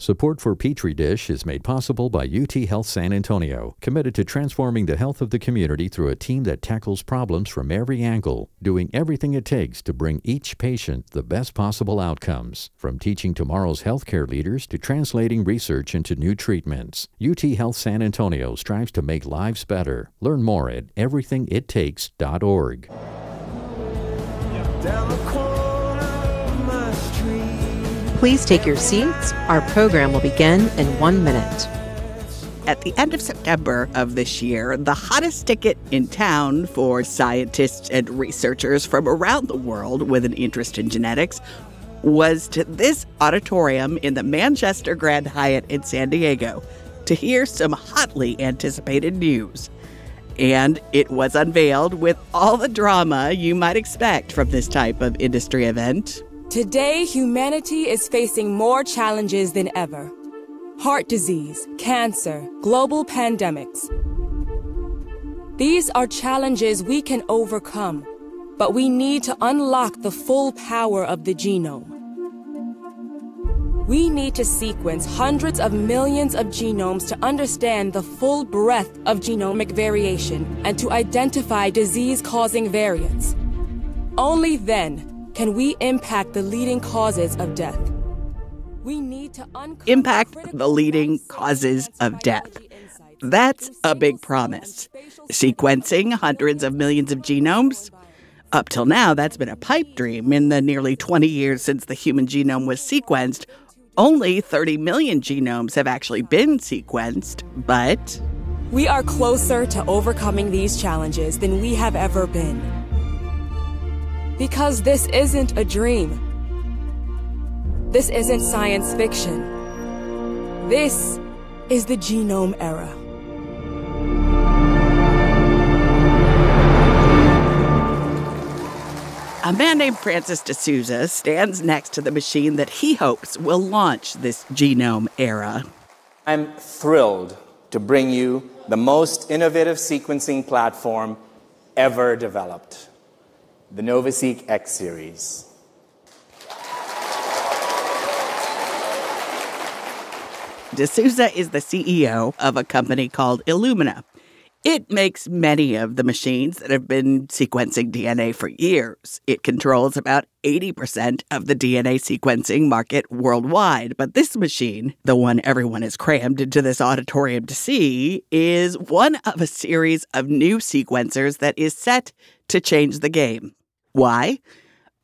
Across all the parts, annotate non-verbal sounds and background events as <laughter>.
Support for Petri Dish is made possible by UT Health San Antonio, committed to transforming the health of the community through a team that tackles problems from every angle, doing everything it takes to bring each patient the best possible outcomes. From teaching tomorrow's healthcare leaders to translating research into new treatments, UT Health San Antonio strives to make lives better. Learn more at everythingittakes.org. Please take your seats. Our program will begin in one minute. At the end of September of this year, the hottest ticket in town for scientists and researchers from around the world with an interest in genetics was to this auditorium in the Manchester Grand Hyatt in San Diego to hear some hotly anticipated news. And it was unveiled with all the drama you might expect from this type of industry event. Today, humanity is facing more challenges than ever heart disease, cancer, global pandemics. These are challenges we can overcome, but we need to unlock the full power of the genome. We need to sequence hundreds of millions of genomes to understand the full breadth of genomic variation and to identify disease causing variants. Only then can we impact the leading causes of death? We need to impact the leading causes of death. That's a big promise. Sequencing hundreds of millions of genomes? Up till now, that's been a pipe dream. In the nearly 20 years since the human genome was sequenced, only 30 million genomes have actually been sequenced, but. We are closer to overcoming these challenges than we have ever been. Because this isn't a dream. This isn't science fiction. This is the genome era. A man named Francis deSouza stands next to the machine that he hopes will launch this genome era. I'm thrilled to bring you the most innovative sequencing platform ever developed the NovaSeq X series. deSouza is the CEO of a company called Illumina. It makes many of the machines that have been sequencing DNA for years. It controls about 80% of the DNA sequencing market worldwide. But this machine, the one everyone is crammed into this auditorium to see, is one of a series of new sequencers that is set to change the game. Why?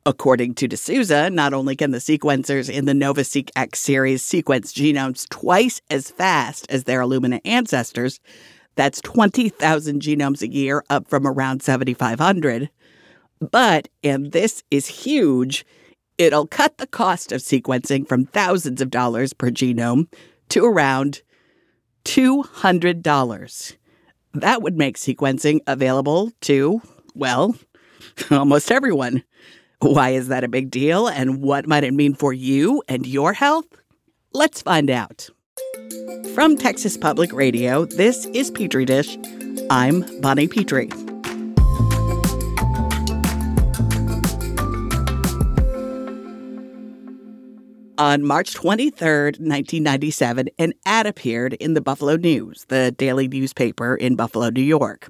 According to deSouza, not only can the sequencers in the NovaSeq X series sequence genomes twice as fast as their Illumina ancestors, that's 20,000 genomes a year, up from around 7,500. But, and this is huge, it'll cut the cost of sequencing from thousands of dollars per genome to around $200. That would make sequencing available to, well, <laughs> almost everyone. Why is that a big deal, and what might it mean for you and your health? Let's find out. From Texas Public Radio, this is Petri Dish. I'm Bonnie Petrie. On March 23, 1997, an ad appeared in the Buffalo News, the daily newspaper in Buffalo, New York.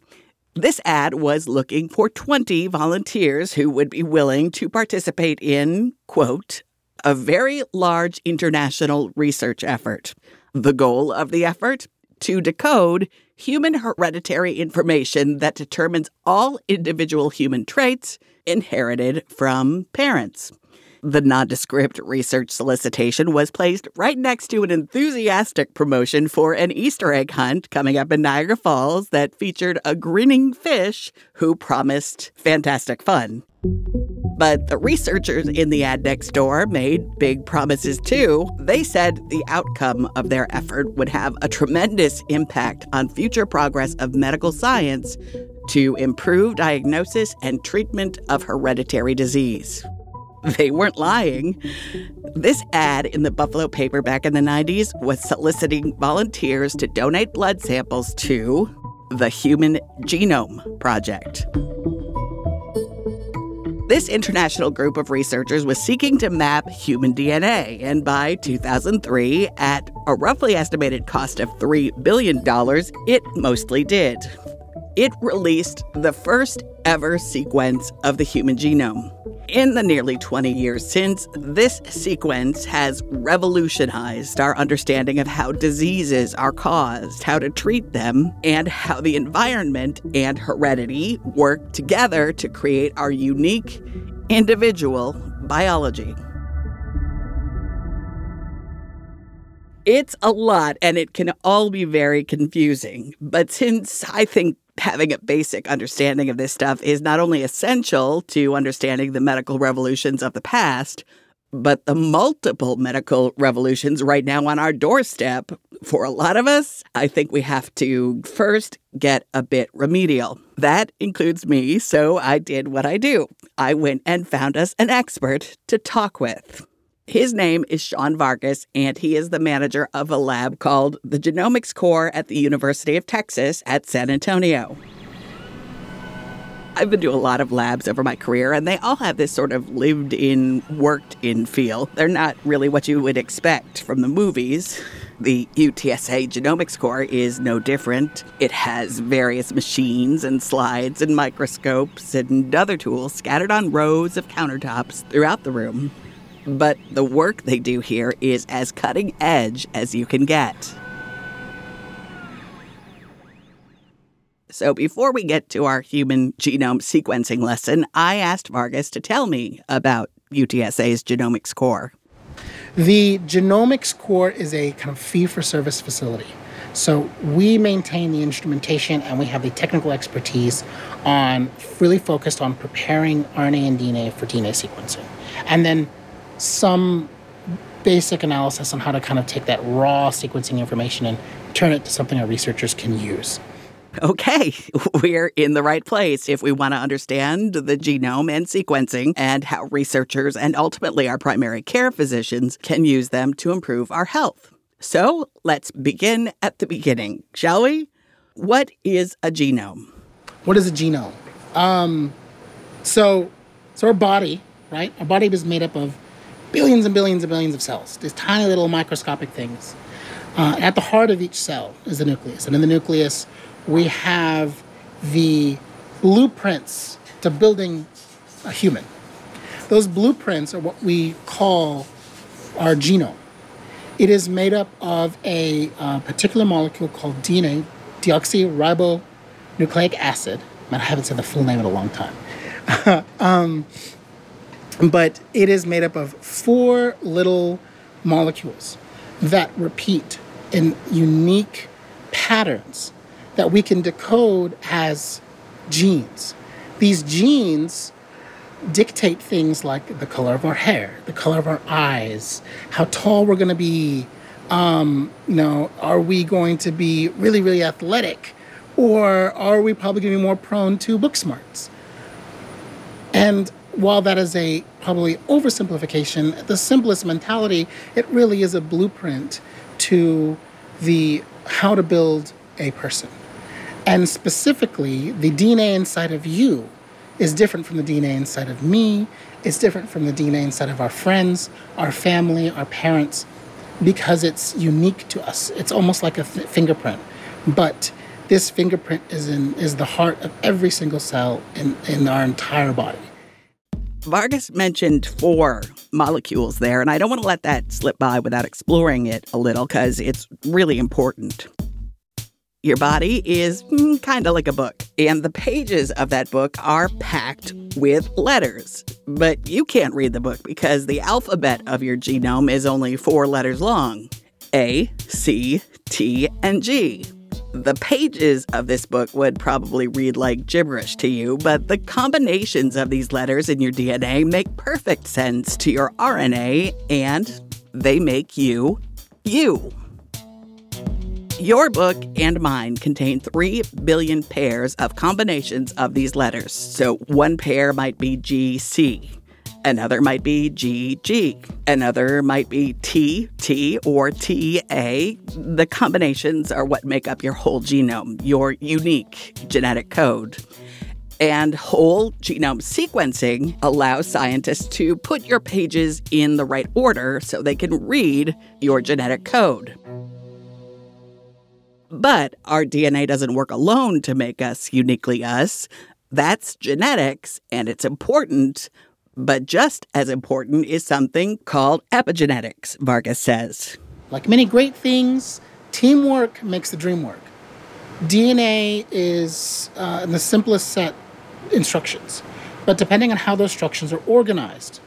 This ad was looking for 20 volunteers who would be willing to participate in, quote, a very large international research effort. The goal of the effort? To decode human hereditary information that determines all individual human traits inherited from parents. The nondescript research solicitation was placed right next to an enthusiastic promotion for an Easter egg hunt coming up in Niagara Falls that featured a grinning fish who promised fantastic fun. But the researchers in the ad next door made big promises too. They said the outcome of their effort would have a tremendous impact on future progress of medical science to improve diagnosis and treatment of hereditary disease. <laughs> They weren't lying. This ad in the Buffalo paper back in the 90s was soliciting volunteers to donate blood samples to the Human Genome Project. This international group of researchers was seeking to map human DNA, and by 2003, at a roughly estimated cost of $3 billion, it mostly did. It released the first ever sequence of the human genome. In the nearly 20 years since, this sequence has revolutionized our understanding of how diseases are caused, how to treat them, and how the environment and heredity work together to create our unique, individual biology. It's a lot and it can all be very confusing. But since I think having a basic understanding of this stuff is not only essential to understanding the medical revolutions of the past, but the multiple medical revolutions right now on our doorstep, for a lot of us, I think we have to first get a bit remedial. That includes me, so I did what I do. I went and found us an expert to talk with. His name is Sean Vargas, and he is the manager of a lab called the Genomics Core at the University of Texas at San Antonio. I've been to a lot of labs over my career, and they all have this sort of lived in, worked in feel. They're not really what you would expect from the movies. The UTSA Genomics Core is no different. It has various machines and slides and microscopes and other tools scattered on rows of countertops throughout the room but the work they do here is as cutting edge as you can get. So, before we get to our human genome sequencing lesson, I asked Vargas to tell me about UTSA's Genomics Core. The Genomics Core is a kind of fee for service facility. So, we maintain the instrumentation and we have the technical expertise on really focused on preparing RNA and DNA for DNA sequencing. And then some basic analysis on how to kind of take that raw sequencing information and turn it to something our researchers can use. Okay, <laughs> we're in the right place if we want to understand the genome and sequencing and how researchers and ultimately our primary care physicians can use them to improve our health. So let's begin at the beginning, shall we? What is a genome? What is a genome? Um, so, so our body, right? Our body is made up of billions and billions and billions of cells, these tiny little microscopic things. Uh, at the heart of each cell is the nucleus. And in the nucleus, we have the blueprints to building a human. Those blueprints are what we call our genome. It is made up of a uh, particular molecule called DNA, deoxyribonucleic acid. Man, I haven't said the full name in a long time. <laughs> um, but it is made up of four little molecules that repeat in unique patterns that we can decode as genes. These genes dictate things like the color of our hair, the color of our eyes, how tall we're going to be. Um, you know, are we going to be really, really athletic, or are we probably going to be more prone to book smarts? And while that is a probably oversimplification, the simplest mentality, it really is a blueprint to the how to build a person. And specifically, the DNA inside of you is different from the DNA inside of me, it's different from the DNA inside of our friends, our family, our parents, because it's unique to us. It's almost like a th- fingerprint. But this fingerprint is in is the heart of every single cell in, in our entire body. Vargas mentioned four molecules there, and I don't want to let that slip by without exploring it a little because it's really important. Your body is mm, kind of like a book, and the pages of that book are packed with letters. But you can't read the book because the alphabet of your genome is only four letters long A, C, T, and G. The pages of this book would probably read like gibberish to you, but the combinations of these letters in your DNA make perfect sense to your RNA, and they make you you. Your book and mine contain 3 billion pairs of combinations of these letters. So one pair might be GC, Another might be GG. Another might be TT or TA. The combinations are what make up your whole genome, your unique genetic code. And whole genome sequencing allows scientists to put your pages in the right order so they can read your genetic code. But our DNA doesn't work alone to make us uniquely us. That's genetics, and it's important. But just as important is something called epigenetics, Vargas says. Like many great things, teamwork makes the dream work. DNA is uh, in the simplest set instructions, but depending on how those instructions are organized,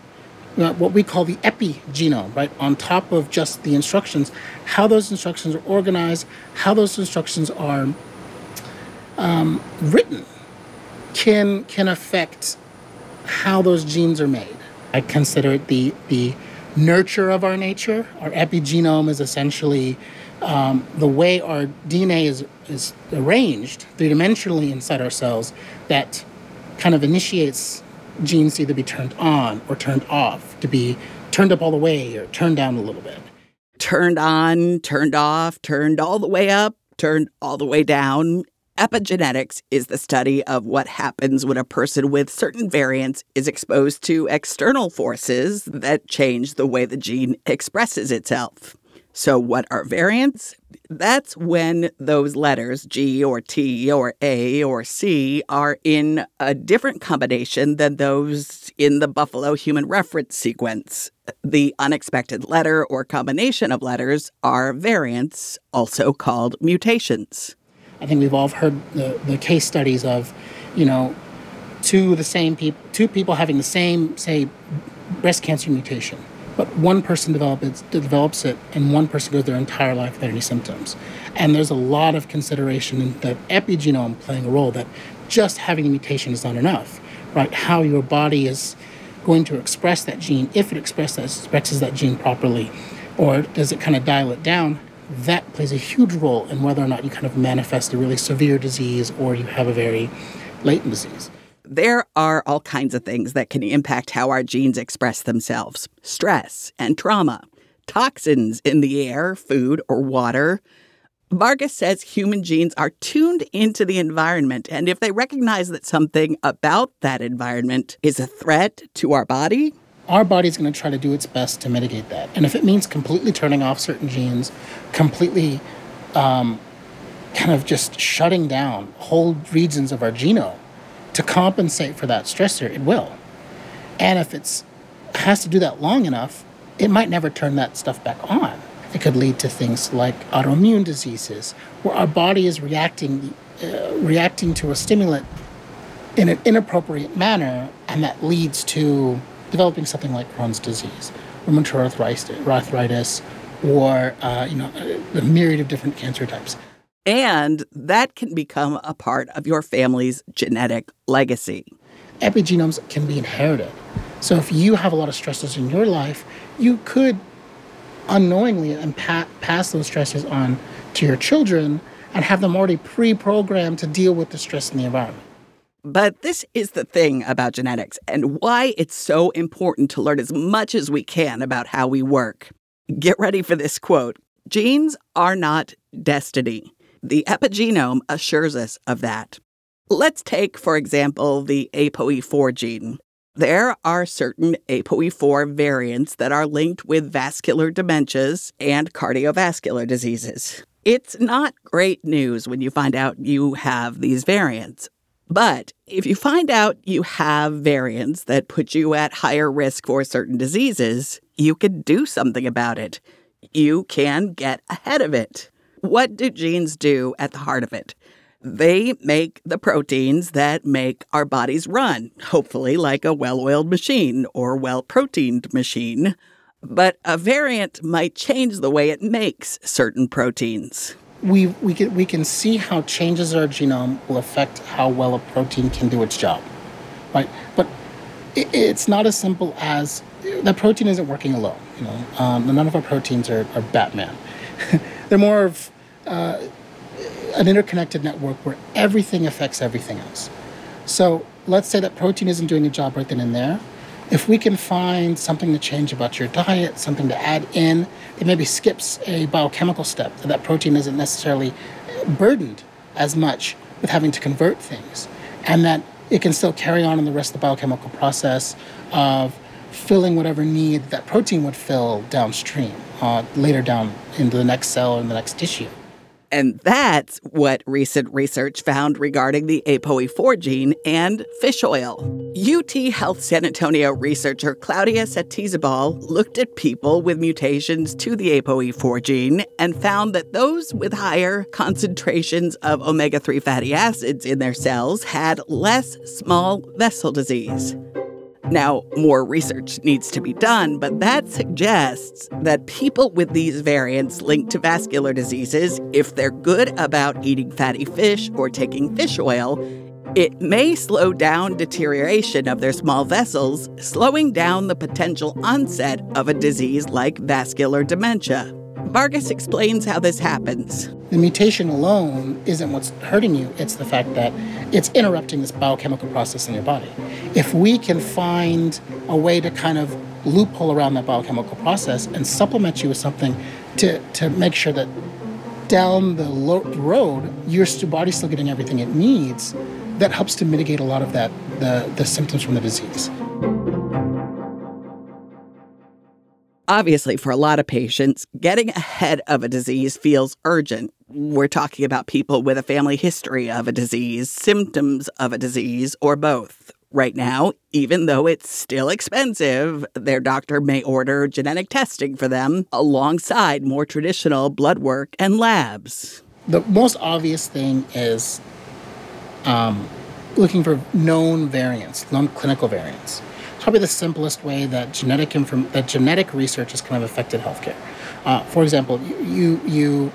uh, what we call the epigenome, right, on top of just the instructions, how those instructions are organized, how those instructions are um, written, can can affect how those genes are made. I consider it the the nurture of our nature. Our epigenome is essentially um, the way our DNA is is arranged three dimensionally inside our cells that kind of initiates genes to either be turned on or turned off, to be turned up all the way or turned down a little bit. Turned on, turned off, turned all the way up, turned all the way down. Epigenetics is the study of what happens when a person with certain variants is exposed to external forces that change the way the gene expresses itself. So, what are variants? That's when those letters, G or T or A or C, are in a different combination than those in the Buffalo human reference sequence. The unexpected letter or combination of letters are variants, also called mutations. I think we've all heard the, the case studies of, you know, two the same people, two people having the same, say, breast cancer mutation but one person develop it, develops it and one person goes their entire life without any symptoms. And there's a lot of consideration in the epigenome playing a role that just having a mutation is not enough, right? How your body is going to express that gene, if it expresses expresses that gene properly, or does it kind of dial it down? That plays a huge role in whether or not you kind of manifest a really severe disease or you have a very latent disease. There are all kinds of things that can impact how our genes express themselves stress and trauma, toxins in the air, food, or water. Vargas says human genes are tuned into the environment, and if they recognize that something about that environment is a threat to our body, our body's going to try to do its best to mitigate that. And if it means completely turning off certain genes, completely um, kind of just shutting down whole regions of our genome, to compensate for that stressor, it will. And if it has to do that long enough, it might never turn that stuff back on. It could lead to things like autoimmune diseases, where our body is reacting, uh, reacting to a stimulant in an inappropriate manner, and that leads to developing something like Crohn's disease, rheumatoid arthritis, or uh, you know, a myriad of different cancer types. And that can become a part of your family's genetic legacy. Epigenomes can be inherited. So if you have a lot of stressors in your life, you could unknowingly pass those stressors on to your children and have them already pre-programmed to deal with the stress in the environment. But this is the thing about genetics and why it's so important to learn as much as we can about how we work. Get ready for this quote Genes are not destiny. The epigenome assures us of that. Let's take, for example, the ApoE4 gene. There are certain ApoE4 variants that are linked with vascular dementias and cardiovascular diseases. It's not great news when you find out you have these variants. But if you find out you have variants that put you at higher risk for certain diseases, you can do something about it. You can get ahead of it. What do genes do at the heart of it? They make the proteins that make our bodies run, hopefully, like a well oiled machine or well proteined machine. But a variant might change the way it makes certain proteins. We, we, can, we can see how changes in our genome will affect how well a protein can do its job. Right? But it, it's not as simple as the protein isn't working alone. You know, um, none of our proteins are, are Batman. <laughs> They're more of uh, an interconnected network where everything affects everything else. So let's say that protein isn't doing a job right then and there. If we can find something to change about your diet, something to add in, it maybe skips a biochemical step, that that protein isn't necessarily burdened as much with having to convert things. And that it can still carry on in the rest of the biochemical process of filling whatever need that protein would fill downstream, uh, later down into the next cell or in the next tissue. And that's what recent research found regarding the ApoE4 gene and fish oil. UT Health San Antonio researcher Claudia Satizabal looked at people with mutations to the ApoE4 gene and found that those with higher concentrations of omega 3 fatty acids in their cells had less small vessel disease. Now, more research needs to be done, but that suggests that people with these variants linked to vascular diseases, if they're good about eating fatty fish or taking fish oil, it may slow down deterioration of their small vessels, slowing down the potential onset of a disease like vascular dementia. Vargas explains how this happens. The mutation alone isn't what's hurting you, it's the fact that it's interrupting this biochemical process in your body. If we can find a way to kind of loophole around that biochemical process and supplement you with something to, to make sure that down the lo- road, your body's still getting everything it needs, that helps to mitigate a lot of that, the, the symptoms from the disease. Obviously, for a lot of patients, getting ahead of a disease feels urgent. We're talking about people with a family history of a disease, symptoms of a disease, or both. Right now, even though it's still expensive, their doctor may order genetic testing for them alongside more traditional blood work and labs. The most obvious thing is um, looking for known variants, known clinical variants probably the simplest way that genetic inform- that genetic research has kind of affected healthcare. Uh, for example, you you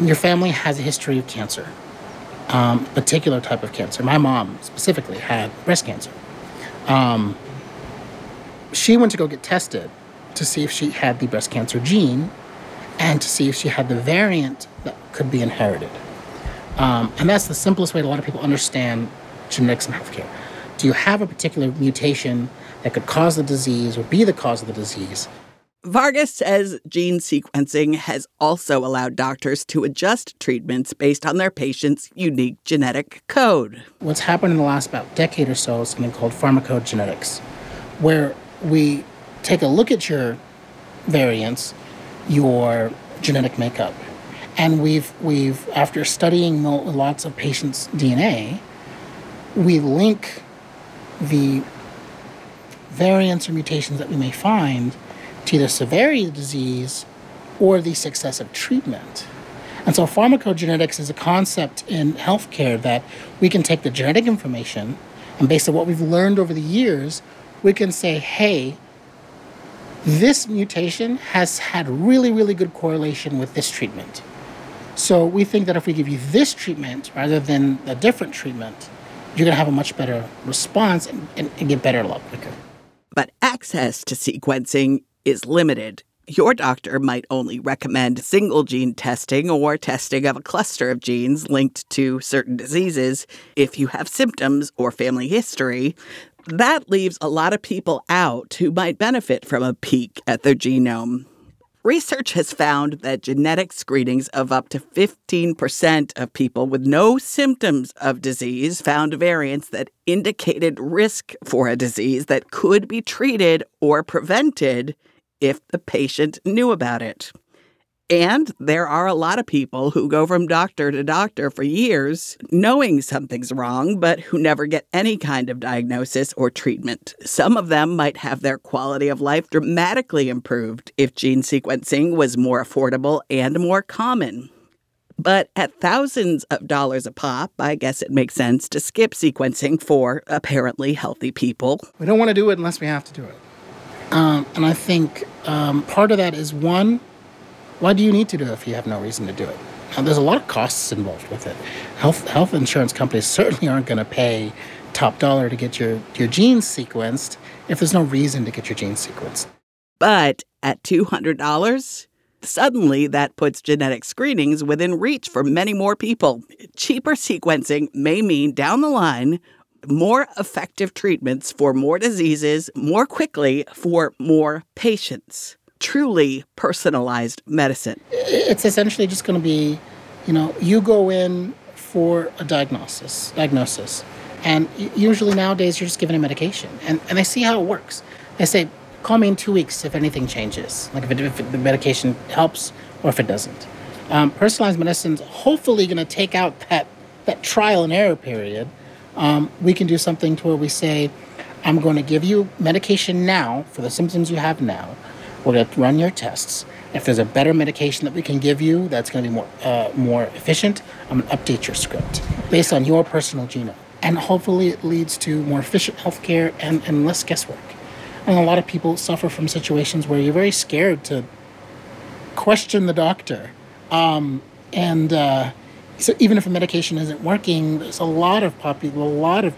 your family has a history of cancer, um, particular type of cancer. My mom specifically had breast cancer. Um, she went to go get tested to see if she had the breast cancer gene and to see if she had the variant that could be inherited. Um, and that's the simplest way a lot of people understand genetics in healthcare. Do you have a particular mutation that could cause the disease or be the cause of the disease? Vargas says gene sequencing has also allowed doctors to adjust treatments based on their patient's unique genetic code. What's happened in the last about decade or so is something called pharmacogenetics, where we take a look at your variants, your genetic makeup, and we've we've after studying lots of patients' DNA, we link the variants or mutations that we may find to either severity of the disease or the success of treatment. And so, pharmacogenetics is a concept in healthcare that we can take the genetic information and, based on what we've learned over the years, we can say, hey, this mutation has had really, really good correlation with this treatment. So, we think that if we give you this treatment rather than a different treatment, you're going to have a much better response and, and, and get better a lot quicker. But access to sequencing is limited. Your doctor might only recommend single gene testing or testing of a cluster of genes linked to certain diseases if you have symptoms or family history. That leaves a lot of people out who might benefit from a peek at their genome. Research has found that genetic screenings of up to 15% of people with no symptoms of disease found variants that indicated risk for a disease that could be treated or prevented if the patient knew about it. And there are a lot of people who go from doctor to doctor for years knowing something's wrong, but who never get any kind of diagnosis or treatment. Some of them might have their quality of life dramatically improved if gene sequencing was more affordable and more common. But at thousands of dollars a pop, I guess it makes sense to skip sequencing for apparently healthy people. We don't want to do it unless we have to do it. Um, and I think um, part of that is one, why do you need to do it if you have no reason to do it? Now, there's a lot of costs involved with it. Health health insurance companies certainly aren't going to pay top dollar to get your, your genes sequenced if there's no reason to get your genes sequenced. But at $200, suddenly that puts genetic screenings within reach for many more people. Cheaper sequencing may mean down the line more effective treatments for more diseases more quickly for more patients truly personalized medicine? It's essentially just going to be, you know, you go in for a diagnosis, diagnosis. And usually nowadays, you're just given a medication, and, and they see how it works. They say, call me in two weeks if anything changes, like if, it, if the medication helps or if it doesn't. Um, personalized medicine's hopefully going to take out that, that trial and error period. Um, we can do something to where we say, I'm going to give you medication now for the symptoms you have now. We're going to run your tests. If there's a better medication that we can give you that's going to be more uh, more efficient, I'm going to update your script based on your personal genome. And hopefully, it leads to more efficient healthcare and, and less guesswork. And a lot of people suffer from situations where you're very scared to question the doctor. Um, and uh, so, even if a medication isn't working, there's a lot of popu- a lot of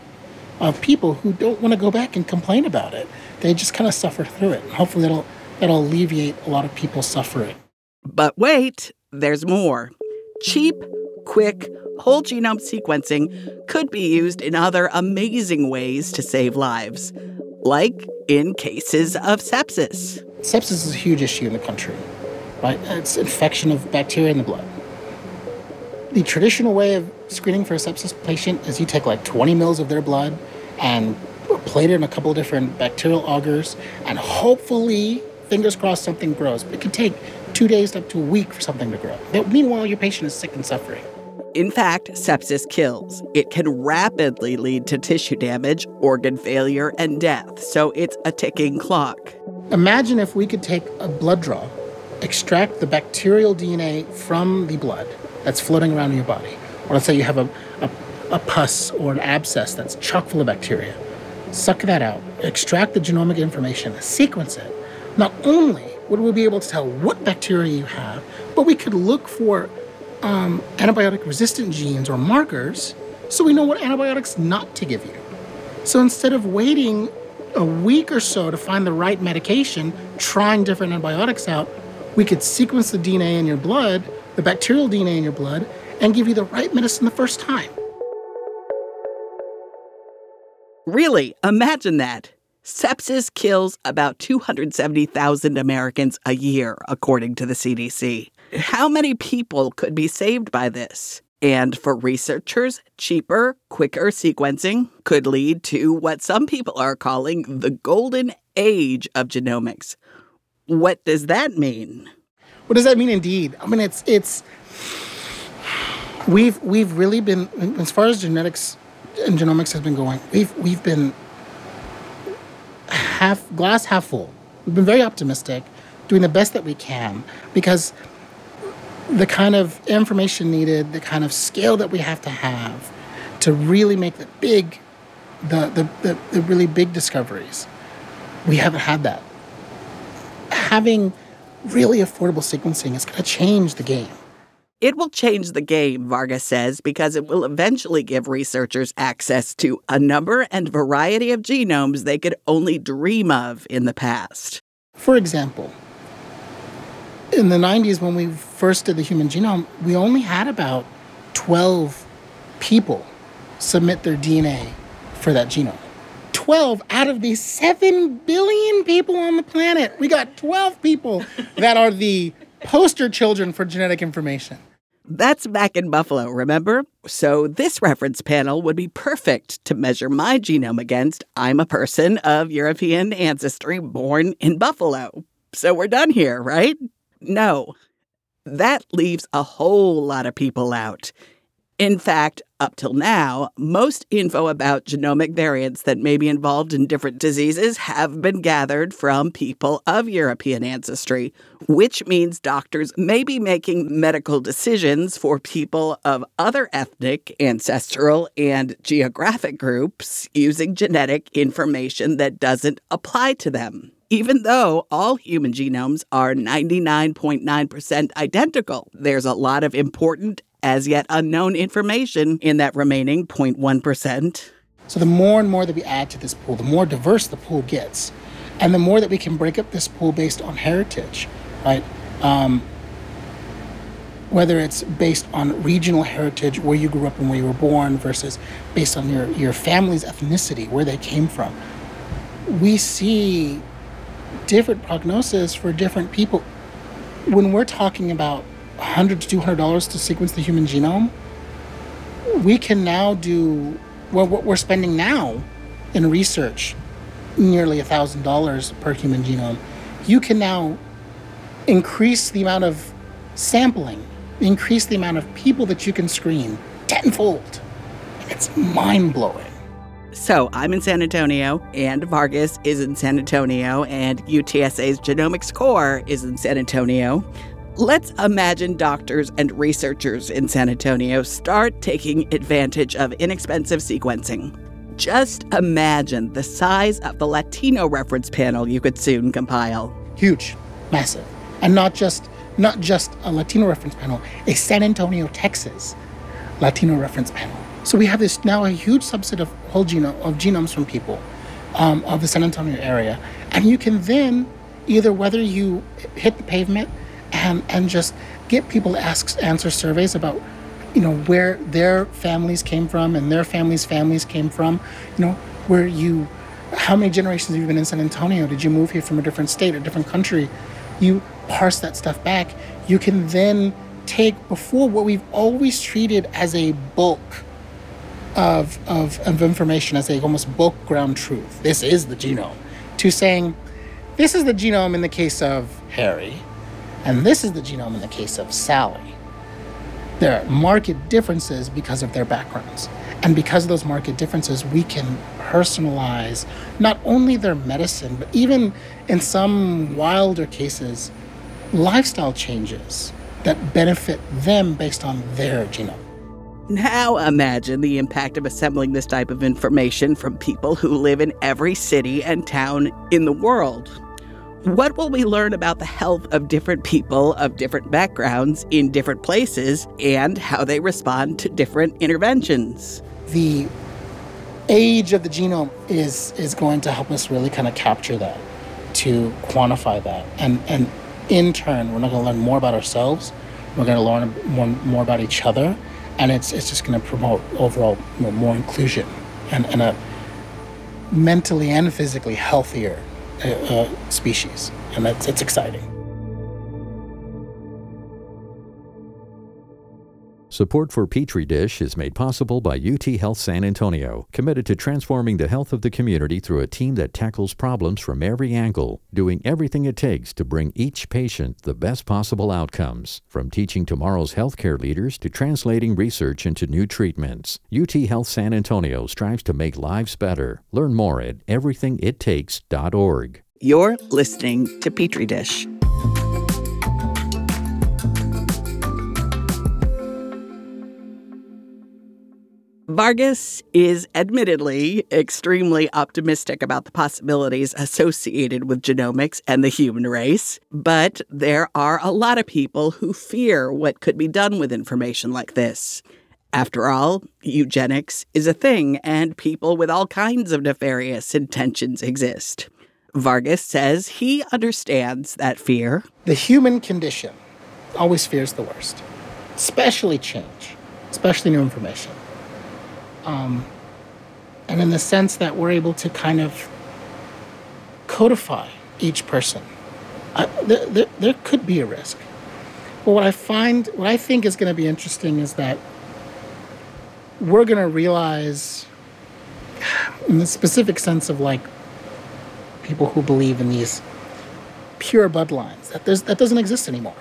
of people who don't want to go back and complain about it. They just kind of suffer through it. Hopefully, that'll that'll alleviate a lot of people's suffering. But wait, there's more. Cheap, quick, whole genome sequencing could be used in other amazing ways to save lives, like in cases of sepsis. Sepsis is a huge issue in the country, right? It's infection of bacteria in the blood. The traditional way of screening for a sepsis patient is you take like 20 mils of their blood and plate it in a couple of different bacterial agars, and hopefully, fingers crossed, something grows. It can take two days up to a week for something to grow. But Meanwhile, your patient is sick and suffering. In fact, sepsis kills. It can rapidly lead to tissue damage, organ failure, and death, so it's a ticking clock. Imagine if we could take a blood draw, extract the bacterial DNA from the blood that's floating around in your body. Or let's say you have a, a, a pus or an abscess that's chock full of bacteria. Suck that out, extract the genomic information, sequence it. Not only would we be able to tell what bacteria you have, but we could look for um, antibiotic resistant genes or markers so we know what antibiotics not to give you. So instead of waiting a week or so to find the right medication, trying different antibiotics out, we could sequence the DNA in your blood, the bacterial DNA in your blood, and give you the right medicine the first time. Really, imagine that. Sepsis kills about 270,000 Americans a year, according to the CDC. How many people could be saved by this? And for researchers, cheaper, quicker sequencing could lead to what some people are calling the golden age of genomics. What does that mean? What does that mean indeed? I mean it's it's we've we've really been as far as genetics and genomics has been going, we've we've been half glass half full. We've been very optimistic, doing the best that we can because the kind of information needed, the kind of scale that we have to have to really make the big, the, the, the, the really big discoveries, we haven't had that. Having really affordable sequencing is going to change the game. It will change the game, Vargas says, because it will eventually give researchers access to a number and variety of genomes they could only dream of in the past. For example, in the 90s, when we first did the human genome, we only had about 12 people submit their DNA for that genome. 12 out of the 7 billion people on the planet. We got 12 people that are the poster children for genetic information. That's back in Buffalo, remember? So this reference panel would be perfect to measure my genome against. I'm a person of European ancestry born in Buffalo. So we're done here, right? No. That leaves a whole lot of people out. In fact, up till now, most info about genomic variants that may be involved in different diseases have been gathered from people of European ancestry, which means doctors may be making medical decisions for people of other ethnic, ancestral, and geographic groups using genetic information that doesn't apply to them even though all human genomes are 99.9% identical. There's a lot of important, as yet unknown information in that remaining 0.1%. So the more and more that we add to this pool, the more diverse the pool gets, and the more that we can break up this pool based on heritage, right? Um, whether it's based on regional heritage, where you grew up and where you were born, versus based on your, your family's ethnicity, where they came from. We see different prognosis for different people. When we're talking about 100 to 200 dollars to sequence the human genome, we can now do well, what we're spending now in research, nearly a $1,000 per human genome, you can now increase the amount of sampling, increase the amount of people that you can screen tenfold. It's mind blowing. So I'm in San Antonio, and Vargas is in San Antonio, and UTSA's Genomics Core is in San Antonio. Let's imagine doctors and researchers in San Antonio start taking advantage of inexpensive sequencing. Just imagine the size of the Latino reference panel you could soon compile. Huge, massive. And not just not just a Latino reference panel, a San Antonio, Texas Latino reference panel. So we have this now a huge subset of whole genome of genomes from people um, of the San Antonio area, and you can then either whether you hit the pavement and and just get people to ask answer surveys about you know where their families came from and their families' families came from, you know where you how many generations have you been in San Antonio? Did you move here from a different state, a different country? You parse that stuff back. You can then take before what we've always treated as a bulk of, of, of information as a almost bulk ground truth. This is the genome. To saying, this is the genome in the case of Harry, and this is the genome in the case of Sally. There are market differences because of their backgrounds. And because of those market differences, we can personalize not only their medicine, but even in some wilder cases, lifestyle changes that benefit them based on their genome. Now imagine the impact of assembling this type of information from people who live in every city and town in the world. What will we learn about the health of different people of different backgrounds in different places and how they respond to different interventions? The age of the genome is is going to help us really kind of capture that, to quantify that. And and in turn, we're not going to learn more about ourselves. We're going to learn more, more about each other and it's it's just going to promote overall more inclusion and, and a mentally and physically healthier uh, uh, species, and that's it's exciting. Support for Petri Dish is made possible by UT Health San Antonio, committed to transforming the health of the community through a team that tackles problems from every angle, doing everything it takes to bring each patient the best possible outcomes. From teaching tomorrow's healthcare leaders to translating research into new treatments, UT Health San Antonio strives to make lives better. Learn more at everythingittakes.org. You're listening to Petri Dish. Vargas is admittedly extremely optimistic about the possibilities associated with genomics and the human race, but there are a lot of people who fear what could be done with information like this. After all, eugenics is a thing, and people with all kinds of nefarious intentions exist. Vargas says he understands that fear. The human condition always fears the worst, especially change, especially new information. Um, and in the sense that we're able to kind of codify each person, I, there, there, there could be a risk. But what I find, what I think is going to be interesting is that we're going to realize, in the specific sense of like people who believe in these pure bloodlines, that that doesn't exist anymore.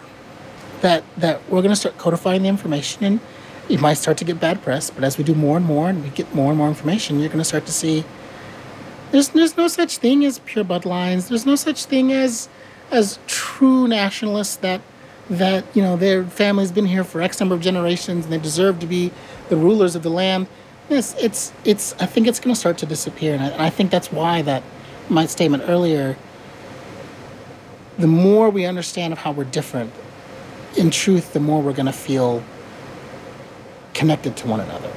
That that we're going to start codifying the information and it might start to get bad press, but as we do more and more and we get more and more information, you're going to start to see there's there's no such thing as pure bloodlines. There's no such thing as as true nationalists that that you know their family's been here for X number of generations and they deserve to be the rulers of the land. Yes, it's it's. I think it's going to start to disappear, and I, and I think that's why that my statement earlier. The more we understand of how we're different, in truth, the more we're going to feel connected to one another.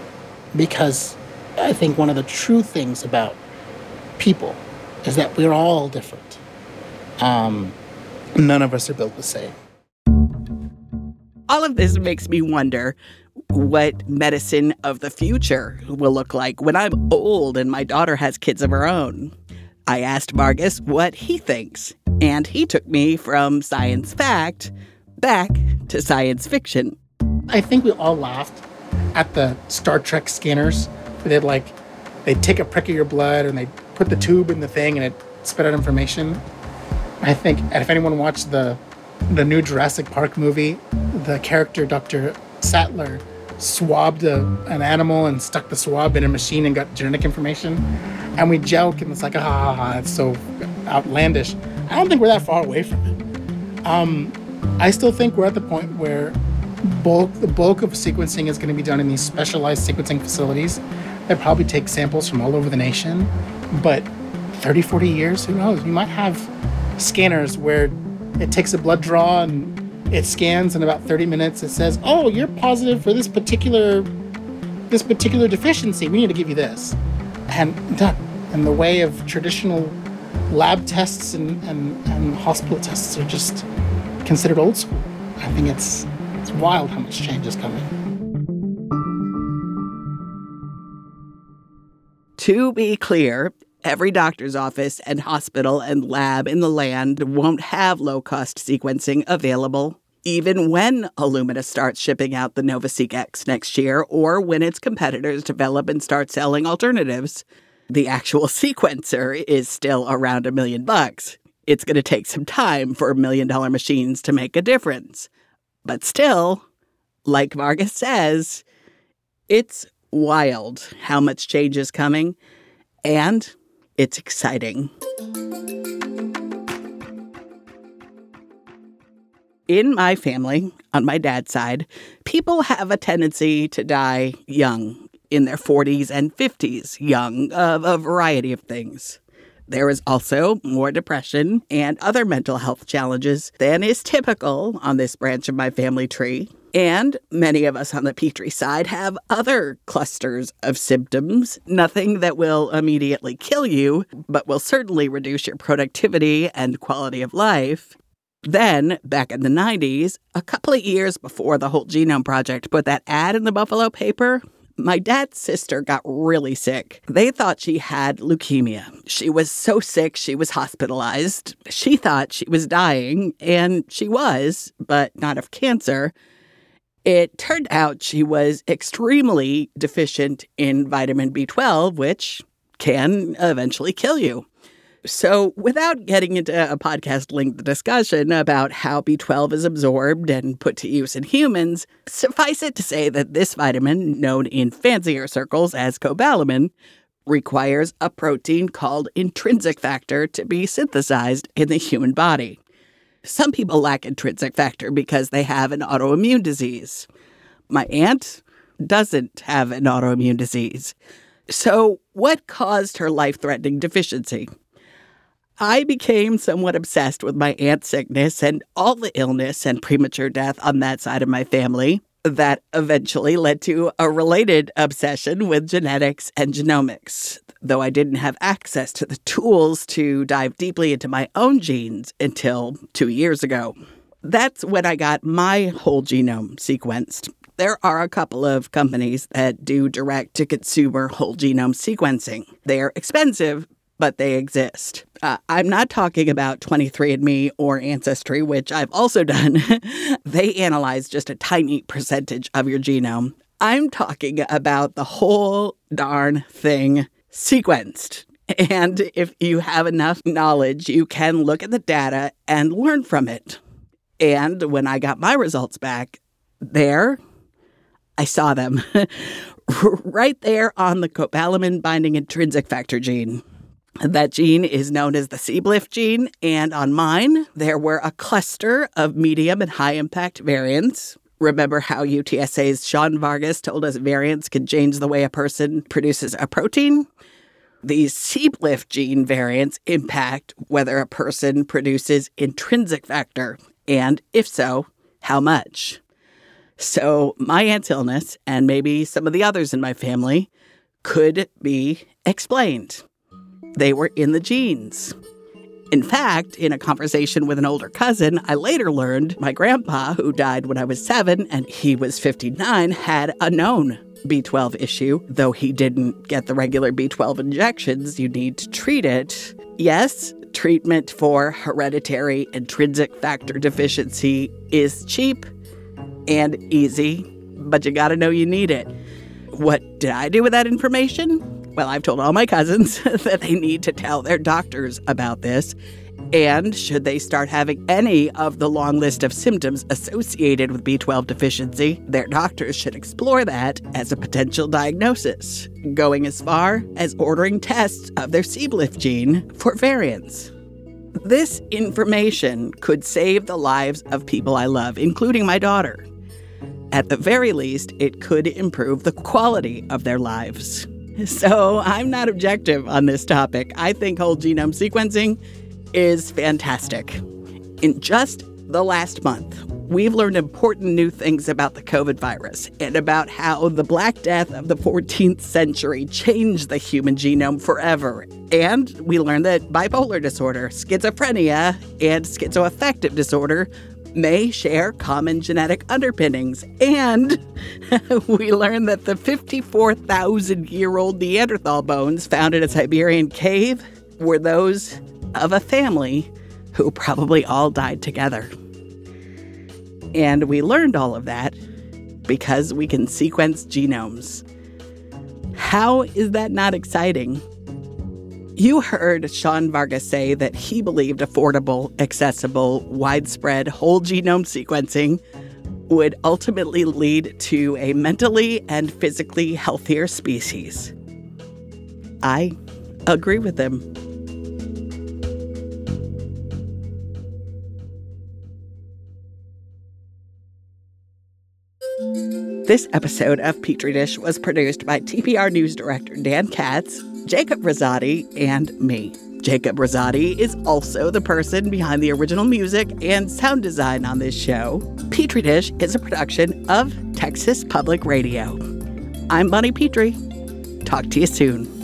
Because I think one of the true things about people is that we're all different. Um, none of us are built the same. All of this makes me wonder what medicine of the future will look like when I'm old and my daughter has kids of her own. I asked Vargas what he thinks, and he took me from science fact back to science fiction. I think we all laughed at the Star Trek scanners. They'd like they take a prick of your blood and they put the tube in the thing and it spit out information. I think, if anyone watched the the new Jurassic Park movie, the character Dr. Sattler swabbed a, an animal and stuck the swab in a machine and got genetic information. And we joke and it's like, ah, it's so outlandish. I don't think we're that far away from it. Um, I still think we're at the point where bulk the bulk of sequencing is going to be done in these specialized sequencing facilities that probably take samples from all over the nation. But 30, 40 years, who knows? You might have scanners where it takes a blood draw and it scans in about 30 minutes. It says, "Oh, you're positive for this particular this particular deficiency. We need to give you this." And done. And the way of traditional lab tests and, and, and hospital tests are just considered old school. I think it's it's wild how much change is coming. To be clear, every doctor's office and hospital and lab in the land won't have low cost sequencing available, even when Illumina starts shipping out the NovaSeq X next year or when its competitors develop and start selling alternatives. The actual <laughs> sequencer is still around a million bucks. It's going to take some time for million dollar machines to make a difference. But still, like Vargas says, it's wild how much change is coming, and it's exciting. In my family, on my dad's side, people have a tendency to die young, in their 40s and 50s, young, of a variety of things. There is also more depression and other mental health challenges than is typical on this branch of my family tree. And many of us on the Petrie side have other clusters of symptoms, nothing that will immediately kill you, but will certainly reduce your productivity and quality of life. Then, back in the 90s, a couple of years before the Whole Genome Project put that ad in the Buffalo paper, my dad's sister got really sick. They thought she had leukemia. She was so sick, she was hospitalized. She thought she was dying, and she was, but not of cancer. It turned out she was extremely deficient in vitamin B12, which can eventually kill you. So, without getting into a podcast length discussion about how B12 is absorbed and put to use in humans, suffice it to say that this vitamin, known in fancier circles as cobalamin, requires a protein called intrinsic factor to be synthesized in the human body. Some people lack intrinsic factor because they have an autoimmune disease. My aunt doesn't have an autoimmune disease. So, what caused her life threatening deficiency? I became somewhat obsessed with my aunt's sickness and all the illness and premature death on that side of my family. That eventually led to a related obsession with genetics and genomics, though I didn't have access to the tools to dive deeply into my own genes until two years ago. That's when I got my whole genome sequenced. There are a couple of companies that do direct to consumer whole genome sequencing. They're expensive, but they exist. Uh, I'm not talking about 23andMe or Ancestry, which I've also done. <laughs> they analyze just a tiny percentage of your genome. I'm talking about the whole darn thing sequenced. And if you have enough knowledge, you can look at the data and learn from it. And when I got my results back, there, I saw them <laughs> right there on the cobalamin binding intrinsic factor gene. That gene is known as the CBLIF gene, and on mine, there were a cluster of medium and high impact variants. Remember how UTSA's Sean Vargas told us variants can change the way a person produces a protein? These CBLIF gene variants impact whether a person produces intrinsic factor, and if so, how much. So, my aunt's illness, and maybe some of the others in my family, could be explained they were in the genes. In fact, in a conversation with an older cousin, I later learned my grandpa, who died when I was seven and he was 59, had a known B12 issue, though he didn't get the regular B12 injections you need to treat it. Yes, treatment for hereditary intrinsic factor deficiency is cheap and easy, but you gotta know you need it. What did I do with that information? Well, I've told all my cousins <laughs> that they need to tell their doctors about this. And should they start having any of the long list of symptoms associated with B12 deficiency, their doctors should explore that as a potential diagnosis, going as far as ordering tests of their CBLIF gene for variants. This information could save the lives of people I love, including my daughter. At the very least, it could improve the quality of their lives. <laughs> So I'm not objective on this topic. I think whole genome sequencing is fantastic. In just the last month, we've learned important new things about the COVID virus and about how the Black Death of the 14th century changed the human genome forever. And we learned that bipolar disorder, schizophrenia, and schizoaffective disorder may share common genetic underpinnings. And <laughs> we learned that the 54,000 year old Neanderthal bones found in a Siberian cave were those of a family who probably all died together. And we learned all of that because we can sequence genomes. How is that not exciting? You heard Sean Vargas say that he believed affordable, accessible, widespread whole genome sequencing would ultimately lead to a mentally and physically healthier species. I agree with him. This episode of Petri Dish was produced by TPR News Director Dan Katz, Jacob Rosati, and me. Jacob Rosati is also the person behind the original music and sound design on this show. Petri Dish is a production of Texas Public Radio. I'm Bonnie Petrie. Talk to you soon.